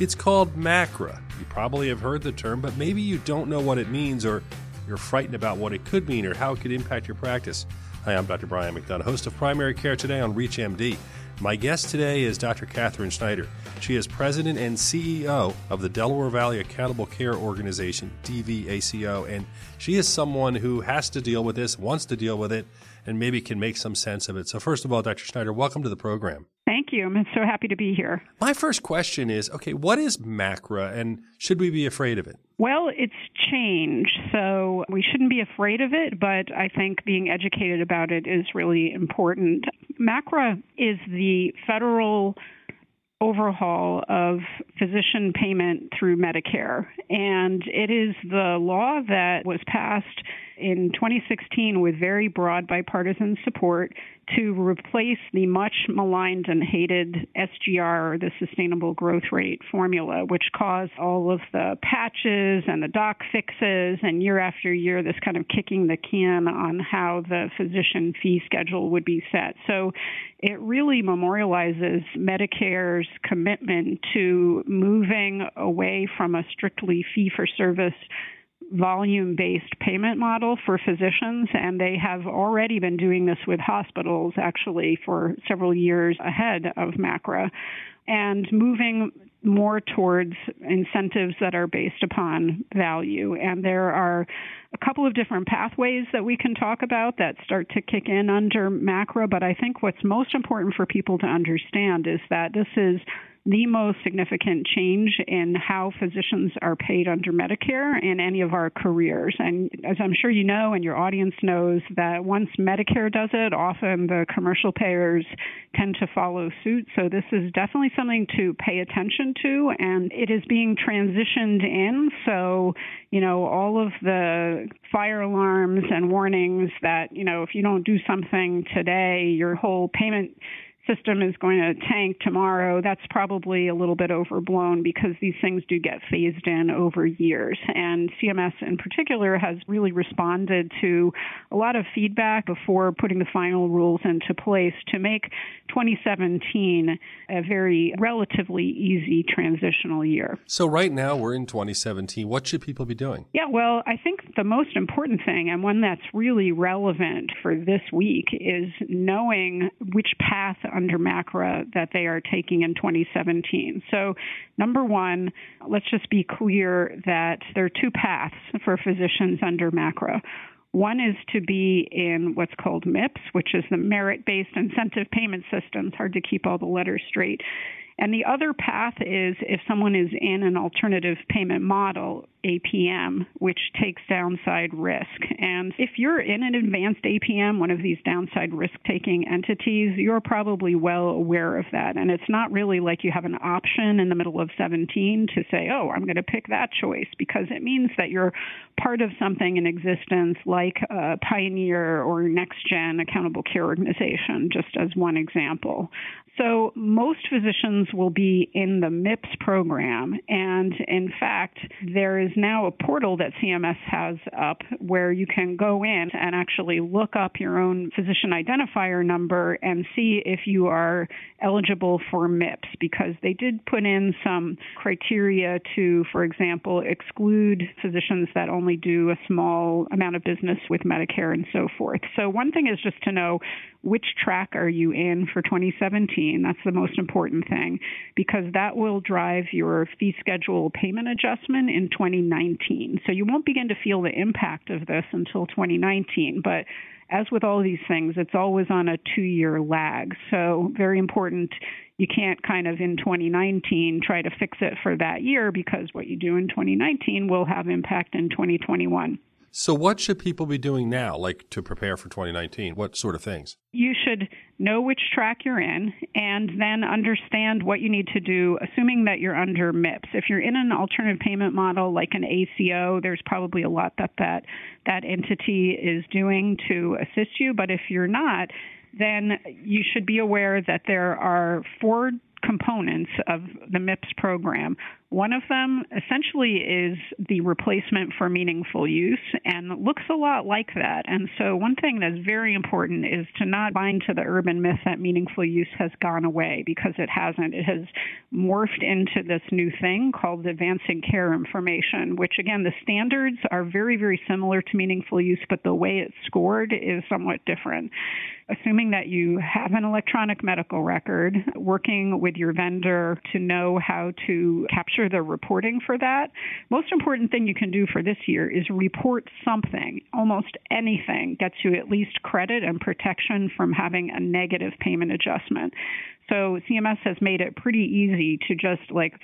It's called MACRA. You probably have heard the term, but maybe you don't know what it means or you're frightened about what it could mean or how it could impact your practice. Hi, I'm Dr. Brian McDonough, host of Primary Care Today on ReachMD. My guest today is Dr. Katherine Schneider. She is president and CEO of the Delaware Valley Accountable Care Organization, DVACO, and she is someone who has to deal with this, wants to deal with it, and maybe can make some sense of it. So, first of all, Dr. Schneider, welcome to the program. Thank you. I'm so happy to be here. My first question is okay, what is MACRA and should we be afraid of it? Well, it's changed, so we shouldn't be afraid of it, but I think being educated about it is really important. MACRA is the federal overhaul of physician payment through Medicare. And it is the law that was passed in 2016 with very broad bipartisan support to replace the much maligned and hated SGR, the sustainable growth rate formula, which caused all of the patches and the doc fixes, and year after year, this kind of kicking the can on how the physician fee schedule would be set. So it really memorializes Medicare's commitment to moving away from a strictly fee for service volume based payment model for physicians, and they have already been doing this with hospitals actually for several years ahead of MACRA, and moving more towards incentives that are based upon value. And there are a couple of different pathways that we can talk about that start to kick in under MACRA, but I think what's most important for people to understand is that this is the most significant change in how physicians are paid under Medicare in any of our careers. And as I'm sure you know, and your audience knows, that once Medicare does it, often the commercial payers tend to follow suit. So this is definitely something to pay attention to, and it is being transitioned in. So, you know, all of the fire alarms and warnings that, you know, if you don't do something today, your whole payment system is going to tank tomorrow, that's probably a little bit overblown because these things do get phased in over years. And CMS in particular has really responded to a lot of feedback before putting the final rules into place to make 2017 a very relatively easy transitional year. So, right now we're in 2017. What should people be doing? Yeah, well, I think the most important thing, and one that's really relevant for this week, is knowing which path under MACRA that they are taking in 2017. So, number one, let's just be clear that there are two paths for physicians under MACRA. One is to be in what's called MIPS, which is the merit based incentive payment system. It's hard to keep all the letters straight. And the other path is if someone is in an alternative payment model, APM, which takes downside risk. And if you're in an advanced APM, one of these downside risk taking entities, you're probably well aware of that. And it's not really like you have an option in the middle of 17 to say, oh, I'm going to pick that choice, because it means that you're part of something in existence like a Pioneer or next gen accountable care organization, just as one example. So most physicians will be in the MIPS program. And in fact, there is now a portal that CMS has up where you can go in and actually look up your own physician identifier number and see if you are eligible for MIPS because they did put in some criteria to, for example, exclude physicians that only do a small amount of business with Medicare and so forth. So one thing is just to know which track are you in for 2017? That's the most important thing because that will drive your fee schedule payment adjustment in 2019. So you won't begin to feel the impact of this until 2019, but as with all these things, it's always on a two year lag. So, very important. You can't kind of in 2019 try to fix it for that year because what you do in 2019 will have impact in 2021. So, what should people be doing now, like to prepare for 2019? What sort of things? You should know which track you're in and then understand what you need to do, assuming that you're under MIPS. If you're in an alternative payment model like an ACO, there's probably a lot that that, that entity is doing to assist you. But if you're not, then you should be aware that there are four components of the MIPS program. One of them essentially is the replacement for meaningful use and looks a lot like that. And so, one thing that's very important is to not bind to the urban myth that meaningful use has gone away because it hasn't. It has morphed into this new thing called advancing care information, which again, the standards are very, very similar to meaningful use, but the way it's scored is somewhat different assuming that you have an electronic medical record, working with your vendor to know how to capture the reporting for that. Most important thing you can do for this year is report something. Almost anything gets you at least credit and protection from having a negative payment adjustment. So CMS has made it pretty easy to just like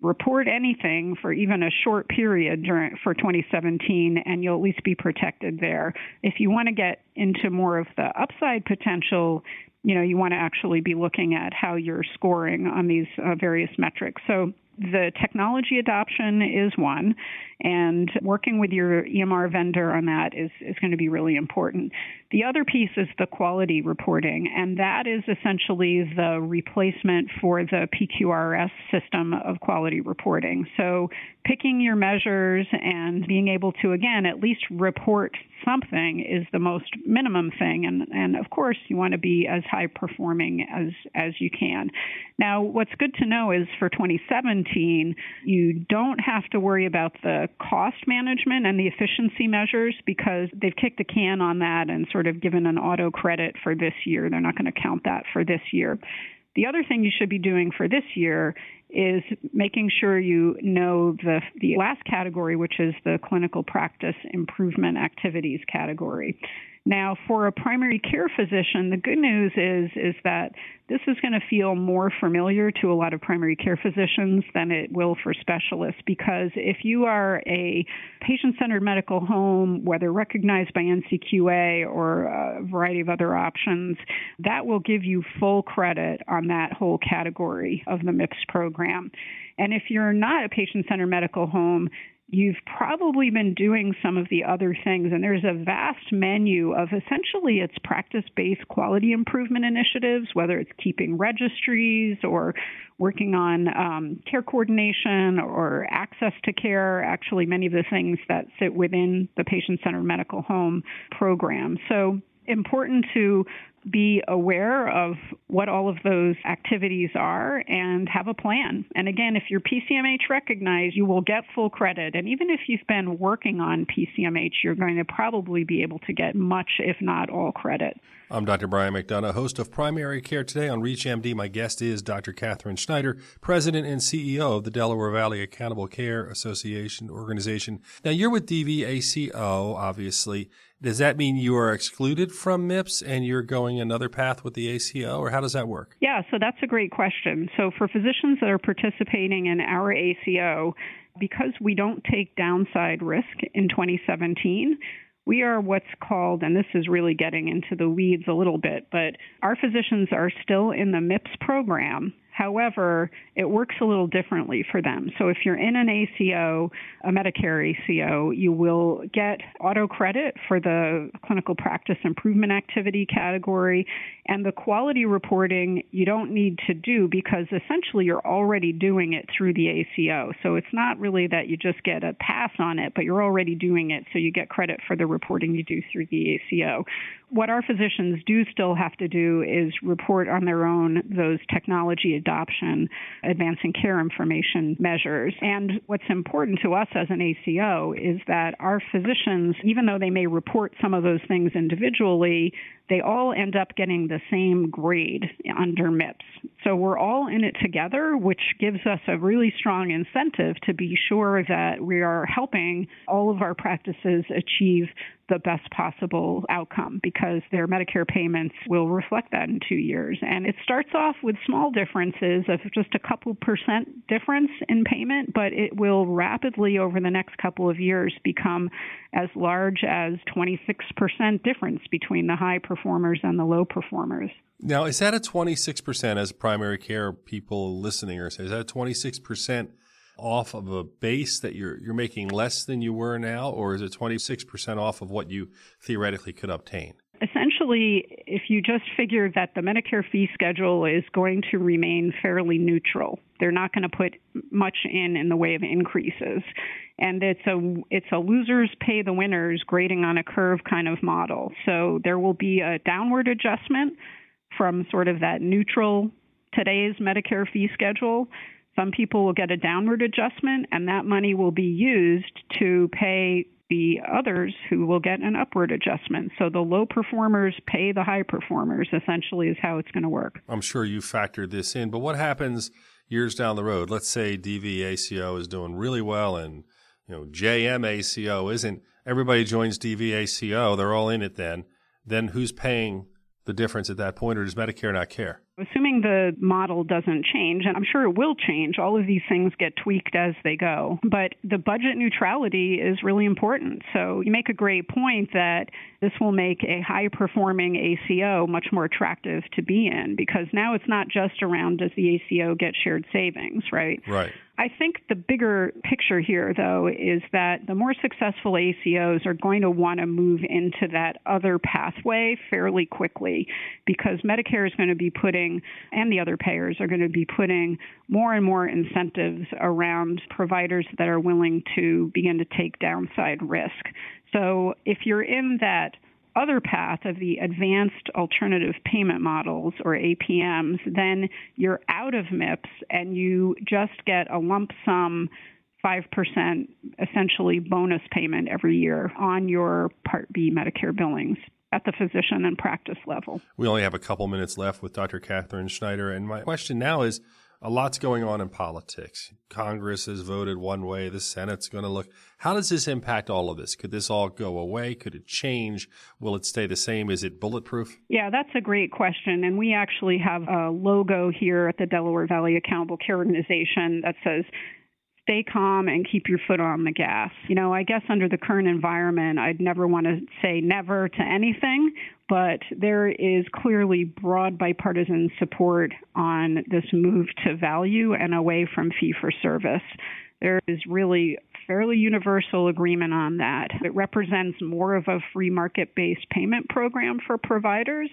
report anything for even a short period during for 2017 and you'll at least be protected there. If you want to get into more of the upside potential, you know, you want to actually be looking at how you're scoring on these uh, various metrics. So the technology adoption is one, and working with your EMR vendor on that is, is going to be really important. The other piece is the quality reporting, and that is essentially the replacement for the PQRS system of quality reporting. So, picking your measures and being able to, again, at least report something is the most minimum thing. And, and of course, you want to be as high performing as, as you can. Now, what's good to know is for 2017, you don't have to worry about the cost management and the efficiency measures because they've kicked the can on that and sort of given an auto credit for this year. They're not going to count that for this year. The other thing you should be doing for this year is making sure you know the the last category, which is the clinical practice improvement activities category. Now, for a primary care physician, the good news is is that this is going to feel more familiar to a lot of primary care physicians than it will for specialists because if you are a patient-centered medical home, whether recognized by NCQA or a variety of other options, that will give you full credit on that whole category of the MIPS program. And if you're not a patient centered medical home, you've probably been doing some of the other things. And there's a vast menu of essentially it's practice based quality improvement initiatives, whether it's keeping registries or working on um, care coordination or access to care, actually, many of the things that sit within the patient centered medical home program. So, important to be aware of what all of those activities are and have a plan. And again, if you're PCMH recognized, you will get full credit. And even if you've been working on PCMH, you're going to probably be able to get much, if not all, credit. I'm Dr. Brian McDonough, host of Primary Care Today on ReachMD. My guest is Dr. Katherine Schneider, President and CEO of the Delaware Valley Accountable Care Association organization. Now, you're with DVACO, obviously. Does that mean you are excluded from MIPS and you're going another path with the ACO, or how does that work? Yeah, so that's a great question. So, for physicians that are participating in our ACO, because we don't take downside risk in 2017, we are what's called, and this is really getting into the weeds a little bit, but our physicians are still in the MIPS program However, it works a little differently for them. So if you're in an ACO, a Medicare ACO, you will get auto credit for the clinical practice improvement activity category. And the quality reporting you don't need to do because essentially you're already doing it through the ACO. So it's not really that you just get a pass on it, but you're already doing it. So you get credit for the reporting you do through the ACO. What our physicians do still have to do is report on their own those technology adoption, advancing care information measures. And what's important to us as an ACO is that our physicians, even though they may report some of those things individually, they all end up getting the same grade under MIPS. So we're all in it together, which gives us a really strong incentive to be sure that we are helping all of our practices achieve the best possible outcome because their Medicare payments will reflect that in two years. And it starts off with small differences of just a couple percent difference in payment, but it will rapidly over the next couple of years become as large as 26% difference between the high performers and the low performers. Now, is that a 26% as primary care people listening or say, is that a 26% off of a base that you're you're making less than you were now, or is it 26% off of what you theoretically could obtain? Essentially if you just figure that the Medicare fee schedule is going to remain fairly neutral, they're not going to put much in in the way of increases, and it's a it's a losers pay the winners grading on a curve kind of model. So there will be a downward adjustment from sort of that neutral today's Medicare fee schedule. Some people will get a downward adjustment, and that money will be used to pay the others who will get an upward adjustment. So the low performers pay the high performers, essentially, is how it's going to work. I'm sure you factored this in, but what happens years down the road? Let's say DVACO is doing really well and you know JMACO isn't. Everybody joins DVACO, they're all in it then. Then who's paying the difference at that point, or does Medicare not care? Assuming the model doesn't change, and I'm sure it will change, all of these things get tweaked as they go. But the budget neutrality is really important. So you make a great point that this will make a high performing ACO much more attractive to be in because now it's not just around does the ACO get shared savings, right? Right. I think the bigger picture here, though, is that the more successful ACOs are going to want to move into that other pathway fairly quickly because Medicare is going to be putting, and the other payers are going to be putting more and more incentives around providers that are willing to begin to take downside risk. So if you're in that other path of the advanced alternative payment models or APMs, then you're out of MIPS and you just get a lump sum 5% essentially bonus payment every year on your Part B Medicare billings at the physician and practice level. We only have a couple minutes left with Dr. Katherine Schneider. And my question now is a lot's going on in politics. Congress has voted one way, the Senate's going to look. How does this impact all of this? Could this all go away? Could it change? Will it stay the same? Is it bulletproof? Yeah, that's a great question. And we actually have a logo here at the Delaware Valley Accountable Care Organization that says stay calm and keep your foot on the gas. You know, I guess under the current environment, I'd never want to say never to anything, but there is clearly broad bipartisan support on this move to value and away from fee for service. There is really fairly universal agreement on that. It represents more of a free market based payment program for providers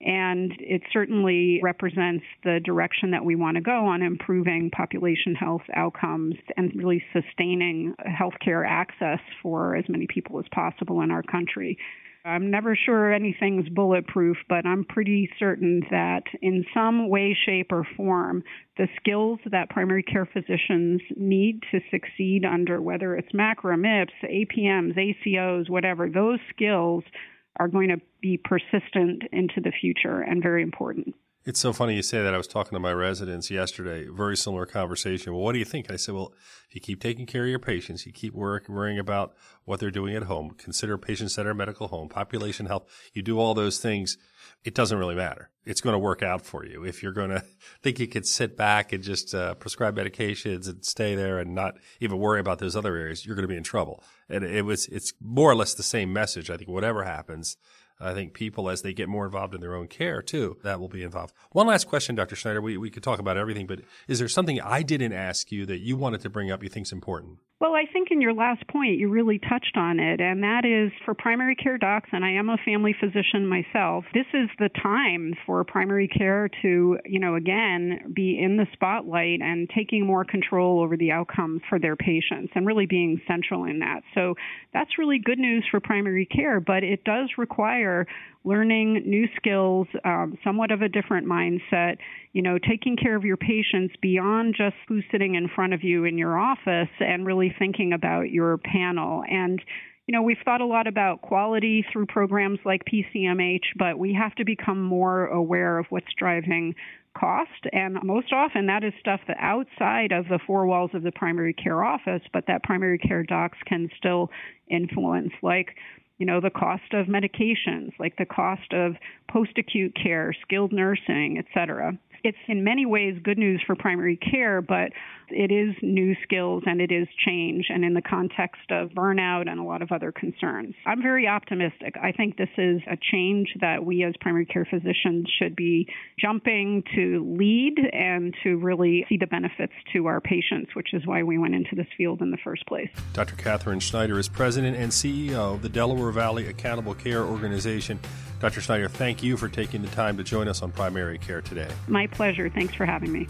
and it certainly represents the direction that we want to go on improving population health outcomes and really sustaining healthcare access for as many people as possible in our country. I'm never sure anything's bulletproof, but I'm pretty certain that in some way, shape, or form, the skills that primary care physicians need to succeed under, whether it's MACRA, MIPS, APMs, ACOs, whatever, those skills are going to be persistent into the future and very important. It's so funny you say that. I was talking to my residents yesterday, very similar conversation. Well, what do you think? I said, well, if you keep taking care of your patients, you keep worrying about what they're doing at home, consider patient centered medical home, population health, you do all those things, it doesn't really matter. It's going to work out for you. If you're going to think you could sit back and just uh, prescribe medications and stay there and not even worry about those other areas, you're going to be in trouble. And it was, it's more or less the same message. I think whatever happens, I think people, as they get more involved in their own care too, that will be involved. One last question, Dr. Schneider. We, we could talk about everything, but is there something I didn't ask you that you wanted to bring up you think is important? Well, I think in your last point, you really touched on it, and that is for primary care docs, and I am a family physician myself, this is the time for primary care to, you know, again, be in the spotlight and taking more control over the outcomes for their patients and really being central in that. So that's really good news for primary care, but it does require learning new skills, um, somewhat of a different mindset, you know, taking care of your patients beyond just who's sitting in front of you in your office and really thinking about your panel. And you know, we've thought a lot about quality through programs like PCMH, but we have to become more aware of what's driving cost. And most often that is stuff that outside of the four walls of the primary care office, but that primary care docs can still influence, like you know, the cost of medications, like the cost of post acute care, skilled nursing, et cetera. It's in many ways good news for primary care, but it is new skills and it is change, and in the context of burnout and a lot of other concerns. I'm very optimistic. I think this is a change that we as primary care physicians should be jumping to lead and to really see the benefits to our patients, which is why we went into this field in the first place. Dr. Katherine Schneider is president and CEO of the Delaware Valley Accountable Care Organization. Dr. Schneider, thank you for taking the time to join us on Primary Care today. My pleasure. Thanks for having me.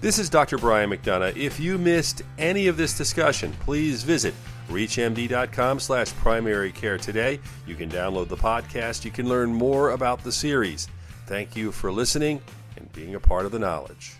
This is Dr. Brian McDonough. If you missed any of this discussion, please visit reachmd.com slash primary care today. You can download the podcast. You can learn more about the series. Thank you for listening and being a part of the knowledge.